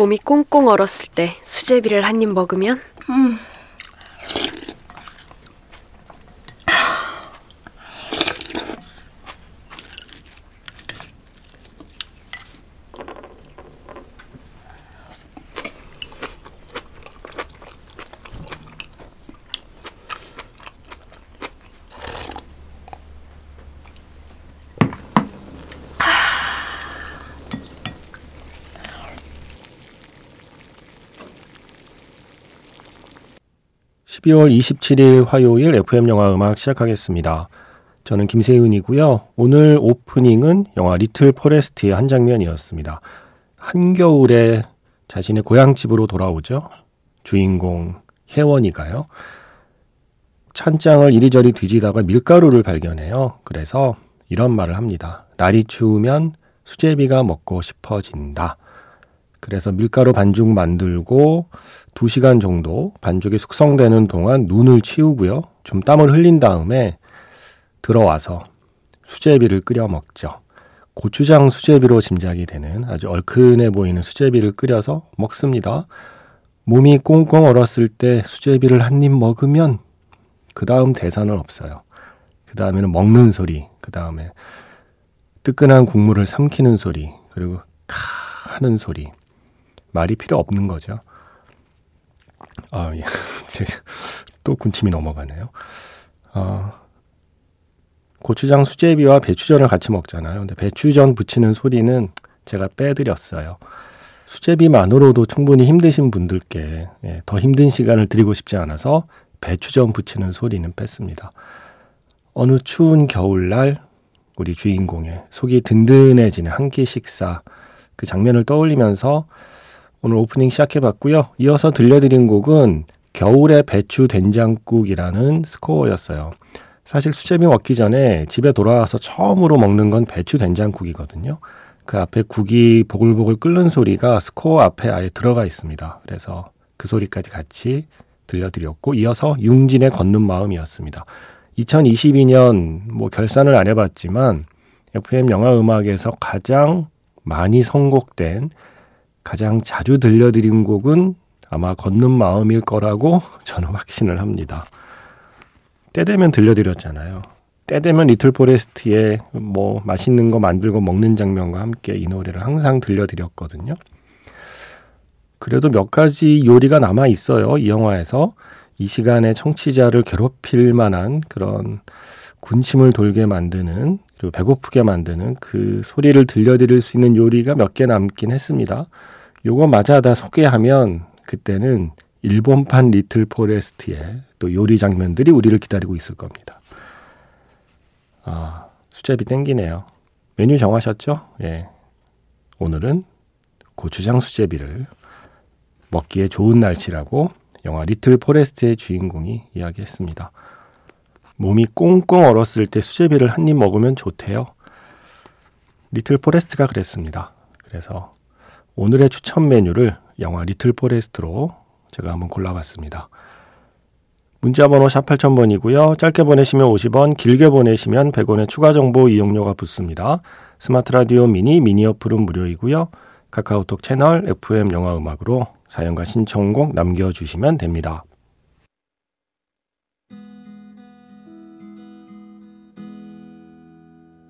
몸이 꽁꽁 얼었을 때 수제비를 한 입 먹으면 음. 12월 27일 화요일 FM 영화 음악 시작하겠습니다. 저는 김세윤이고요. 오늘 오프닝은 영화 리틀 포레스트의 한 장면이었습니다. 한겨울에 자신의 고향집으로 돌아오죠. 주인공 혜원이가요. 찬장을 이리저리 뒤지다가 밀가루를 발견해요. 그래서 이런 말을 합니다. 날이 추우면 수제비가 먹고 싶어진다. 그래서 밀가루 반죽 만들고 2시간 정도 반죽이 숙성되는 동안 눈을 치우고요. 좀 땀을 흘린 다음에 들어와서 수제비를 끓여 먹죠. 고추장 수제비로 짐작이 되는 아주 얼큰해 보이는 수제비를 끓여서 먹습니다. 몸이 꽁꽁 얼었을 때 수제비를 한 입 먹으면 그 다음 대사는 없어요. 그 다음에는 먹는 소리, 그 다음에 뜨끈한 국물을 삼키는 소리, 그리고 카 하는 소리. 말이 필요 없는 거죠. 아, 예. 또 군침이 넘어가네요. 어, 고추장 수제비와 배추전을 같이 먹잖아요. 근데 배추전 붙이는 소리는 제가 빼드렸어요. 수제비만으로도 충분히 힘드신 분들께 예, 더 힘든 시간을 드리고 싶지 않아서 배추전 붙이는 소리는 뺐습니다. 어느 추운 겨울날 우리 주인공의 속이 든든해지는 한 끼 식사 그 장면을 떠올리면서 오늘 오프닝 시작해봤고요. 이어서 들려드린 곡은 겨울의 배추 된장국이라는 스코어였어요. 사실 수제비 먹기 전에 집에 돌아와서 처음으로 먹는 건 배추 된장국이거든요. 그 앞에 국이 보글보글 끓는 소리가 스코어 앞에 아예 들어가 있습니다. 그래서 그 소리까지 같이 들려드렸고 이어서 융진의 걷는 마음이었습니다. 2022년 뭐 결산을 안 해봤지만 FM 영화 음악에서 가장 많이 선곡된 가장 자주 들려드린 곡은 아마 걷는 마음일 거라고 저는 확신을 합니다. 때 되면 들려드렸잖아요. 때 되면 리틀 포레스트의 뭐 맛있는 거 만들고 먹는 장면과 함께 이 노래를 항상 들려드렸거든요. 그래도 몇 가지 요리가 남아 있어요. 이 영화에서 이 시간에 청취자를 괴롭힐 만한 그런 군침을 돌게 만드는 그리고 배고프게 만드는 그 소리를 들려드릴 수 있는 요리가 몇 개 남긴 했습니다. 요거 마저 다 소개하면 그때는 일본판 리틀 포레스트의 또 요리 장면들이 우리를 기다리고 있을 겁니다. 아, 수제비 땡기네요. 메뉴 정하셨죠? 예. 오늘은 고추장 수제비를 먹기에 좋은 날씨라고 영화 리틀 포레스트의 주인공이 이야기했습니다. 몸이 꽁꽁 얼었을 때 수제비를 한 입 먹으면 좋대요. 리틀 포레스트가 그랬습니다. 그래서 오늘의 추천 메뉴를 영화 리틀 포레스트로 제가 한번 골라봤습니다. 문자번호 샵 8000번이고요. 짧게 보내시면 50원, 길게 보내시면 100원의 추가 정보 이용료가 붙습니다. 스마트 라디오 미니, 미니 어플은 무료이고요. 카카오톡 채널 FM 영화 음악으로 사연과 신청곡 남겨주시면 됩니다.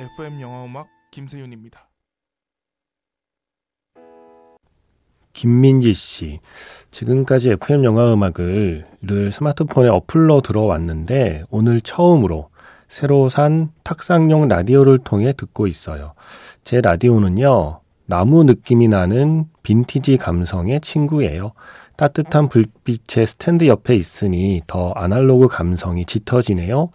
FM 영화 음악 김세윤입니다. 김민지 씨. 지금까지 FM 영화 음악을 늘 스마트폰에 어플로 들어왔는데 오늘 처음으로 새로 산 탁상용 라디오를 통해 듣고 있어요. 제 라디오는요. 나무 느낌이 나는 빈티지 감성의 친구예요. 따뜻한 불빛의 스탠드 옆에 있으니 더 아날로그 감성이 짙어지네요.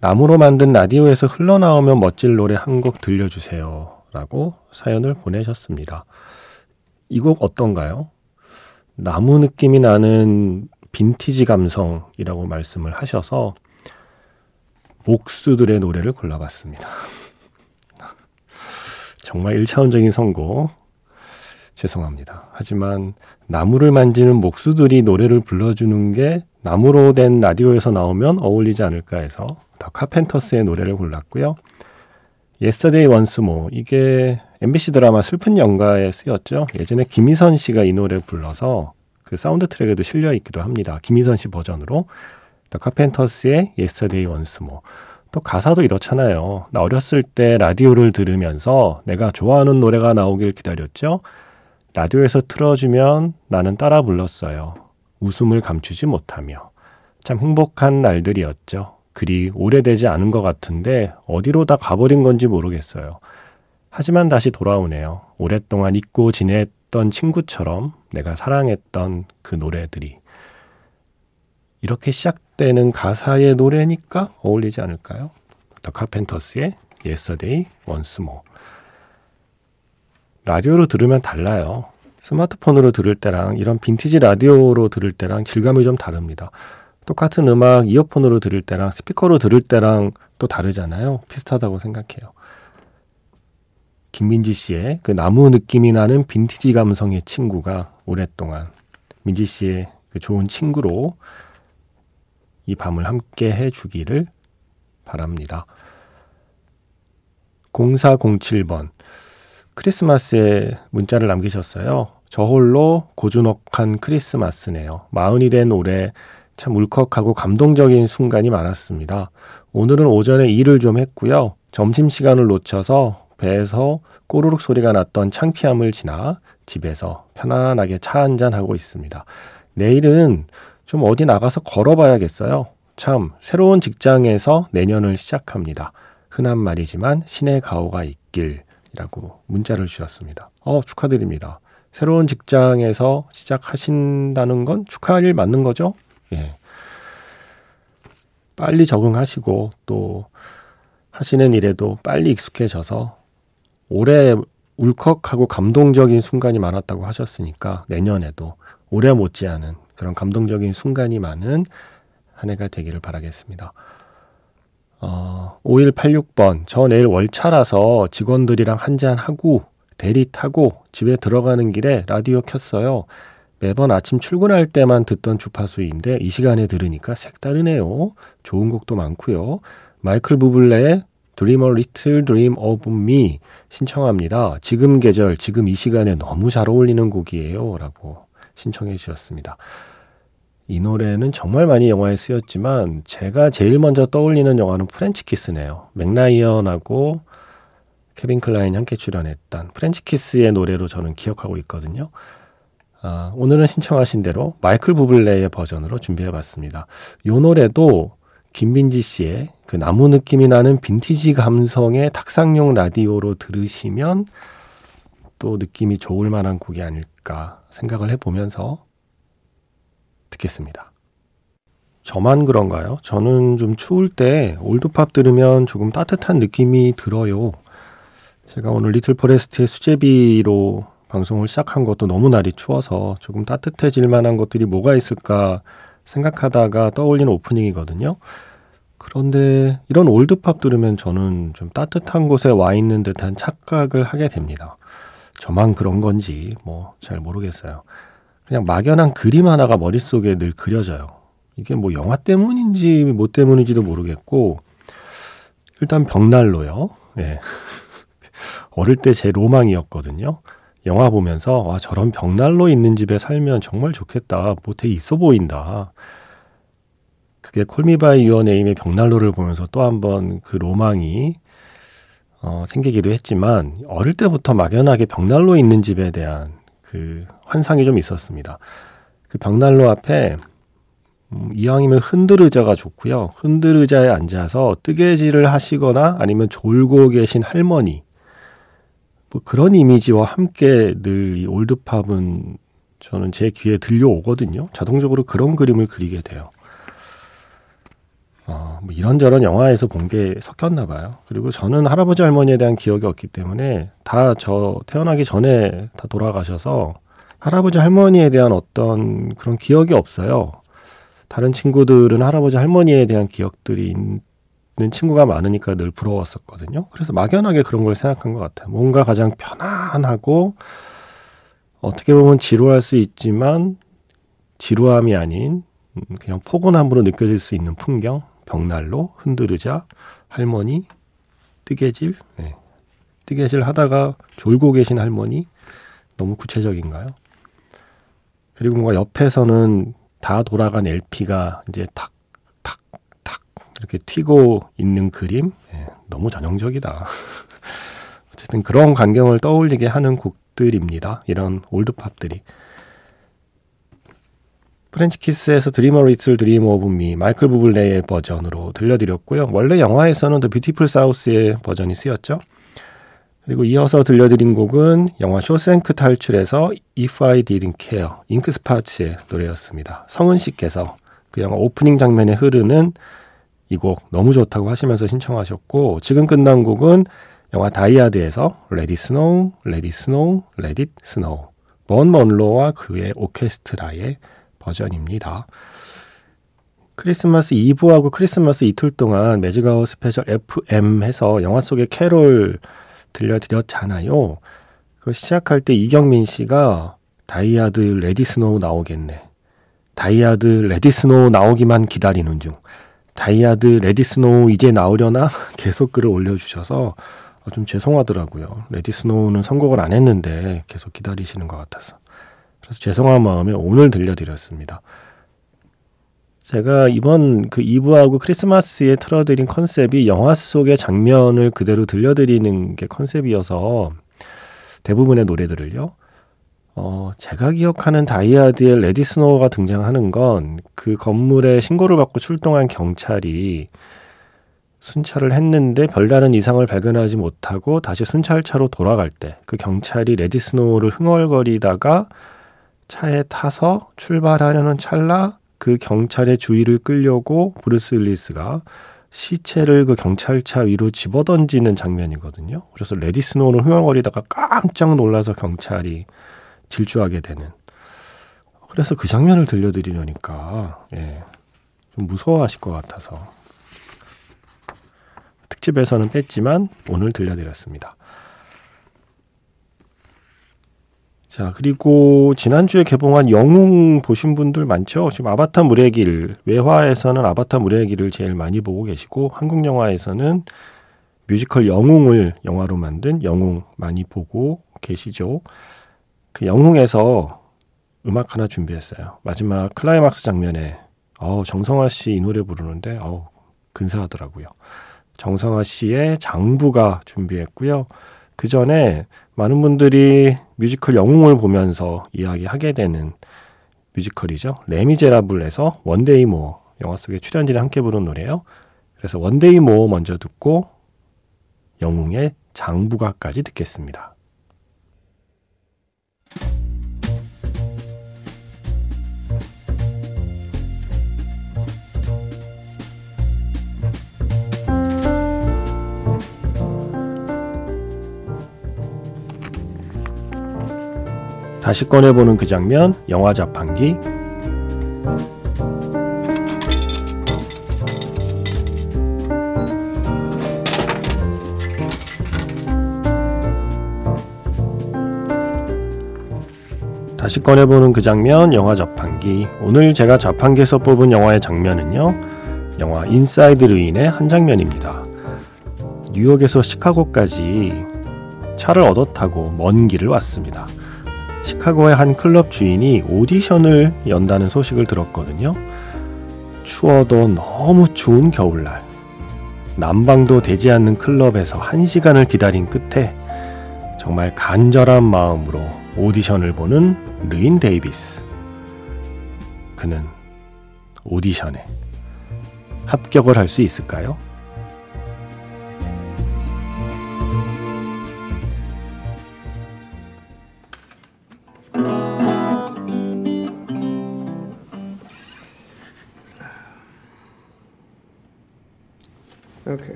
나무로 만든 라디오에서 흘러나오면 멋질 노래 한 곡 들려주세요. 라고 사연을 보내셨습니다. 이 곡 어떤가요? 나무 느낌이 나는 빈티지 감성이라고 말씀을 하셔서 목수들의 노래를 골라봤습니다. 정말 1차원적인 선고. 죄송합니다. 하지만 나무를 만지는 목수들이 노래를 불러주는 게 나무로 된 라디오에서 나오면 어울리지 않을까 해서 더 카펜터스의 노래를 골랐고요. Yesterday Once More 이게 MBC 드라마 슬픈 연가에 쓰였죠. 예전에 김희선 씨가 이 노래를 불러서 그 사운드 트랙에도 실려 있기도 합니다. 김희선 씨 버전으로 더 카펜터스의 Yesterday Once More 또 가사도 이렇잖아요. 나 어렸을 때 라디오를 들으면서 내가 좋아하는 노래가 나오길 기다렸죠. 라디오에서 틀어주면 나는 따라 불렀어요. 웃음을 감추지 못하며. 참 행복한 날들이었죠. 그리 오래되지 않은 것 같은데 어디로 다 가버린 건지 모르겠어요. 하지만 다시 돌아오네요. 오랫동안 잊고 지냈던 친구처럼 내가 사랑했던 그 노래들이. 이렇게 시작되는 가사의 노래니까 어울리지 않을까요? 더 카펜터스의 Yesterday Once More. 라디오로 들으면 달라요. 스마트폰으로 들을 때랑 이런 빈티지 라디오로 들을 때랑 질감이 좀 다릅니다. 똑같은 음악 이어폰으로 들을 때랑 스피커로 들을 때랑 또 다르잖아요. 비슷하다고 생각해요. 김민지 씨의 그 나무 느낌이 나는 빈티지 감성의 친구가 오랫동안 민지 씨의 그 좋은 친구로 이 밤을 함께 해주기를 바랍니다. 0407번. 크리스마스에 문자를 남기셨어요. 저 홀로 고즈넉한 크리스마스네요. 마흔이 된 올해 참 울컥하고 감동적인 순간이 많았습니다. 오늘은 오전에 일을 좀 했고요. 점심시간을 놓쳐서 배에서 꼬르륵 소리가 났던 창피함을 지나 집에서 편안하게 차 한잔 하고 있습니다. 내일은 좀 어디 나가서 걸어봐야겠어요. 참, 새로운 직장에서 내년을 시작합니다. 흔한 말이지만 신의 가호가 있길 이라고 문자를 주셨습니다. 어, 축하드립니다. 새로운 직장에서 시작하신다는 건 축하할 일 맞는 거죠? 예. 빨리 적응하시고 또 하시는 일에도 빨리 익숙해져서 올해 울컥하고 감동적인 순간이 많았다고 하셨으니까 내년에도 올해 못지않은 그런 감동적인 순간이 많은 한 해가 되기를 바라겠습니다. 어, 5186번. 저 내일 월차라서 직원들이랑 한잔하고 대리 타고 집에 들어가는 길에 라디오 켰어요. 매번 아침 출근할 때만 듣던 주파수인데 이 시간에 들으니까 색다르네요. 좋은 곡도 많고요. 마이클 부블레의 Dream a Little Dream of Me 신청합니다. 지금 계절, 지금 이 시간에 너무 잘 어울리는 곡이에요. 라고 신청해 주셨습니다. 이 노래는 정말 많이 영화에 쓰였지만 제가 제일 먼저 떠올리는 영화는 French Kiss네요. 맥라이언하고 케빈 클라인이 함께 출연했던 French Kiss의 노래로 저는 기억하고 있거든요. 아, 오늘은 신청하신 대로 마이클 부블레의 버전으로 준비해 봤습니다. 이 노래도 김민지 씨의 그 나무 느낌이 나는 빈티지 감성의 탁상용 라디오로 들으시면 또 느낌이 좋을 만한 곡이 아닐까 생각을 해보면서 듣겠습니다. 저만 그런가요? 저는 좀 추울 때 올드팝 들으면 조금 따뜻한 느낌이 들어요. 제가 오늘 Little Forest의 수제비로 방송을 시작한 것도 너무 날이 추워서 조금 따뜻해질 만한 것들이 뭐가 있을까 생각하다가 떠올리는 오프닝이거든요. 그런데 이런 올드팝 들으면 저는 좀 따뜻한 곳에 와 있는 듯한 착각을 하게 됩니다. 저만 그런 건지 뭐 잘 모르겠어요. 그냥 막연한 그림 하나가 머릿속에 늘 그려져요. 이게 뭐 영화 때문인지 뭐 때문인지도 모르겠고 일단 벽난로요. 예. 어릴 때 제 로망이었거든요. 영화 보면서 와 저런 벽난로 있는 집에 살면 정말 좋겠다. 못해 있어 보인다. 그게 콜미바이 유어 네임의 벽난로를 보면서 또 한번 그 로망이 어, 생기기도 했지만 어릴 때부터 막연하게 벽난로 있는 집에 대한 그 환상이 좀 있었습니다. 그 벽난로 앞에 음, 이왕이면 흔들의자가 좋고요. 흔들의자에 앉아서 뜨개질을 하시거나 아니면 졸고 계신 할머니 뭐 그런 이미지와 함께 늘 이 올드팝은 저는 제 귀에 들려오거든요. 자동적으로 그런 그림을 그리게 돼요. 어, 뭐 이런저런 영화에서 본 게 섞였나 봐요. 그리고 저는 할아버지 할머니에 대한 기억이 없기 때문에 다 저 태어나기 전에 다 돌아가셔서 할아버지 할머니에 대한 어떤 그런 기억이 없어요. 다른 친구들은 할아버지 할머니에 대한 기억들이 있 는 친구가 많으니까 늘 부러웠었거든요. 그래서 막연하게 그런 걸 생각한 것 같아요. 뭔가 가장 편안하고 어떻게 보면 지루할 수 있지만 지루함이 아닌 그냥 포근함으로 느껴질 수 있는 풍경, 벽난로, 흔들으자, 할머니, 뜨개질, 네. 뜨개질 하다가 졸고 계신 할머니, 너무 구체적인가요? 그리고 뭔가 옆에서는 다 돌아간 LP가 이제 탁 이렇게 튀고 있는 그림, 네. 너무 전형적이다. 어쨌든 그런 광경을 떠올리게 하는 곡들입니다. 이런 올드팝들이. French Kiss에서 Dream a Little Dream of Me 마이클 부블레의 버전으로 들려드렸고요. 원래 영화에서는 더 뷰티풀 사우스의 버전이 쓰였죠. 그리고 이어서 들려드린 곡은 영화 쇼생크 탈출에서 If I Didn't Care 잉크 스파츠의 노래였습니다. 성은 씨께서 그 영화 오프닝 장면에 흐르는 이 곡 너무 좋다고 하시면서 신청하셨고 지금 끝난 곡은 영화 다이아드에서 Let It Snow, Let It Snow, Let It Snow 본 먼로와 그의 오케스트라의 버전입니다. 크리스마스 이브하고 크리스마스 이틀 동안 매직아웃 스페셜 FM 해서 영화 속의 캐롤 들려드렸잖아요. 그 시작할 때 이경민 씨가 Die Hard Let It Snow 나오겠네. Die Hard Let It Snow 나오기만 기다리는 중. Die Hard Let It Snow 이제 나오려나? 계속 글을 올려주셔서 좀 죄송하더라고요. Let It Snow는 선곡을 안 했는데 계속 기다리시는 것 같아서. 그래서 죄송한 마음에 오늘 들려드렸습니다. 제가 이번 그 이브하고 크리스마스에 틀어드린 컨셉이 영화 속의 장면을 그대로 들려드리는 게 컨셉이어서 대부분의 노래들을요. 어, 제가 기억하는 다이아드의 레디 스노우가 등장하는 건 그 건물에 신고를 받고 출동한 경찰이 순찰을 했는데 별다른 이상을 발견하지 못하고 다시 순찰차로 돌아갈 때 그 경찰이 Let It Snow를 흥얼거리다가 차에 타서 출발하려는 찰나 그 경찰의 주의를 끌려고 브루스 윌리스가 시체를 그 경찰차 위로 집어던지는 장면이거든요. 그래서 Let It Snow는 흥얼거리다가 깜짝 놀라서 경찰이 질주하게 되는. 그래서 그 장면을 들려드리려니까 예, 좀 무서워하실 것 같아서 특집에서는 뺐지만 오늘 들려드렸습니다. 자, 그리고 지난주에 개봉한 영웅 보신 분들 많죠? 지금 아바타 물의 길, 외화에서는 아바타 물의 길을 제일 많이 보고 계시고, 한국 영화에서는 뮤지컬 영웅을 영화로 만든 영웅 많이 보고 계시죠? 그 영웅에서 음악 하나 준비했어요. 마지막 클라이막스 장면에, 어우, 정성화 씨 이 노래 부르는데, 어우, 근사하더라고요. 정성화 씨의 장부가 준비했고요. 그 전에 많은 분들이 뮤지컬 영웅을 보면서 이야기하게 되는 뮤지컬이죠. 레미제라블에서 One Day More 영화 속에 출연진이 함께 부른 노래예요. 그래서 One Day More 먼저 듣고 영웅의 장부가까지 듣겠습니다. 다시 꺼내보는 그 장면, 영화 자판기. 다시 꺼내보는 그 장면, 영화 자판기. 오늘 제가 자판기에서 뽑은 영화의 장면은요, 영화 Inside Llewyn의 한 장면입니다. 뉴욕에서 시카고까지 차를 얻어 타고 먼 길을 왔습니다. 시카고의 한 클럽 주인이 오디션을 연다는 소식을 들었거든요. 추워도 너무 추운 겨울날. 난방도 되지 않는 클럽에서 한 시간을 기다린 끝에 정말 간절한 마음으로 오디션을 보는 르윈 데이비스. 그는 오디션에 합격을 할 수 있을까요?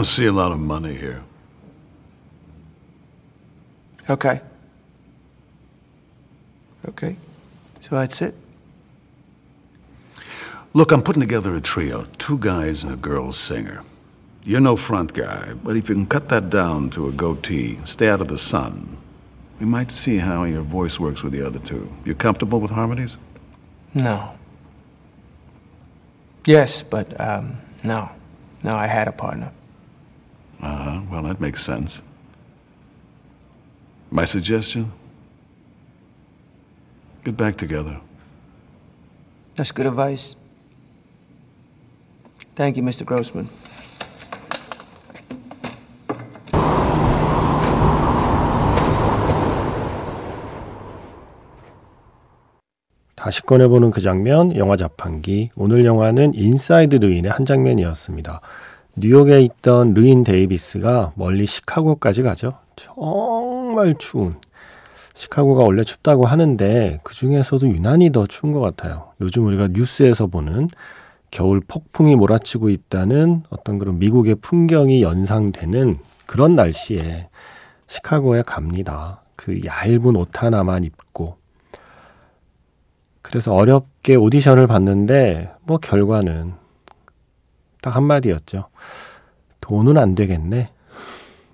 Don't see a lot of money here. Okay. Okay. So that's it? Look, I'm putting together a trio two guys and a girl singer. You're no front guy, but if you can cut that down to a goatee, stay out of the sun, we might see how your voice works with the other two. You comfortable with harmonies? No. Yes, but um, no. No, I had a partner. Uh huh. Well, that makes sense. My suggestion? Get back together. That's good advice. Thank you, Mr. Grossman. 다시 꺼내보는 그 장면, 영화 자판기. 오늘 영화는 Inside Llewyn의 한 장면이었습니다. 뉴욕에 있던 르윈 데이비스가 멀리 시카고까지 가죠. 정말 추운. 시카고가 원래 춥다고 하는데 그 중에서도 유난히 더 추운 것 같아요. 요즘 우리가 뉴스에서 보는 겨울 폭풍이 몰아치고 있다는 어떤 그런 미국의 풍경이 연상되는 그런 날씨에 시카고에 갑니다. 그 얇은 옷 하나만 입고 그래서 어렵게 오디션을 봤는데 뭐 결과는 딱 한마디였죠. 돈은 안 되겠네.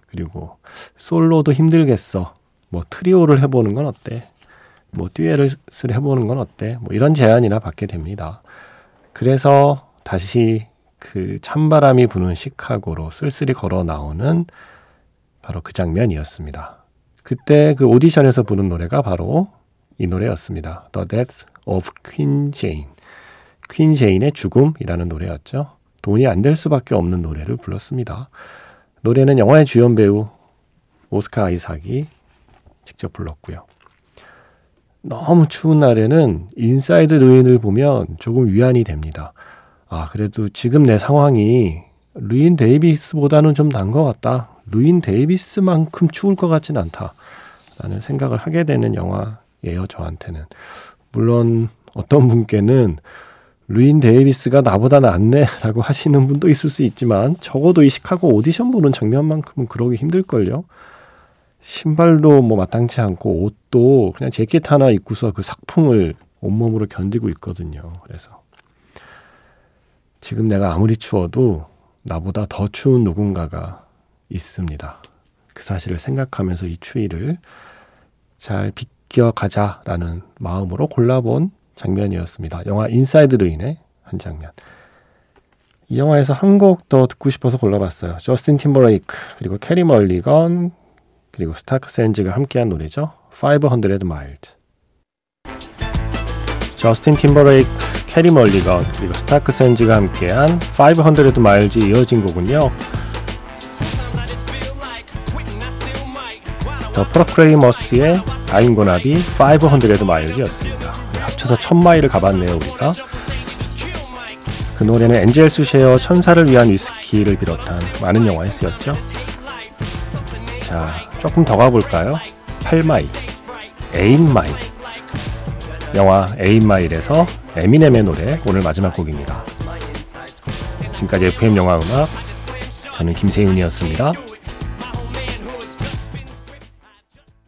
그리고 솔로도 힘들겠어. 뭐 트리오를 해보는 건 어때? 뭐 듀엣을 해보는 건 어때? 뭐 이런 제안이나 받게 됩니다. 그래서 다시 그 찬바람이 부는 시카고로 쓸쓸히 걸어 나오는 바로 그 장면이었습니다. 그때 그 오디션에서 부른 노래가 바로 이 노래였습니다. The Death of Queen Jane. 퀸 제인의 죽음이라는 노래였죠. 돈이 안 될 수밖에 없는 노래를 불렀습니다. 노래는 영화의 주연 배우 오스카 아이삭이 직접 불렀고요. 너무 추운 날에는 Inside Llewyn을 보면 조금 위안이 됩니다. 아, 그래도 지금 내 상황이 르윈 데이비스보다는 좀 난 것 같다. 르윈 데이비스만큼 추울 것 같진 않다. 라는 생각을 하게 되는 영화예요, 저한테는. 물론 어떤 분께는 루인 데이비스가 나보다 낫네 라고 하시는 분도 있을 수 있지만 적어도 이 시카고 오디션 보는 장면만큼은 그러기 힘들걸요. 신발도 뭐 마땅치 않고 옷도 그냥 재킷 하나 입고서 그 sak풍을 온몸으로 견디고 있거든요. 그래서 지금 내가 아무리 추워도 나보다 더 추운 누군가가 있습니다. 그 사실을 생각하면서 이 추위를 잘 비껴가자라는 마음으로 골라본 장면이었습니다. 영화 인사이드 르윈의 한 장면. 이 영화에서 한 곡 더 듣고 싶어서 골라봤어요. 저스틴 팀버레이크 그리고 캐리 멀리건 그리고 스타크 샌즈가 함께한 노래죠. 500 miles. 저스틴 팀버레이크, 캐리 멀리건 그리고 스타크 샌즈가 함께한 500 miles 이어진 곡은요. 더 프로크레이머스의 be 500 miles였습니다. 합쳐서 1000마일을 가봤네요, 우리가. 그 노래는 엔젤 수쉐어 천사를 위한 위스키를 비롯한 많은 영화에 쓰였죠. 자, 조금 더 가볼까요? 8마일, 8마일. 영화 8마일에서 에미넴의 노래 오늘 마지막 곡입니다. 지금까지 FM 영화 음악 저는 김세윤이었습니다.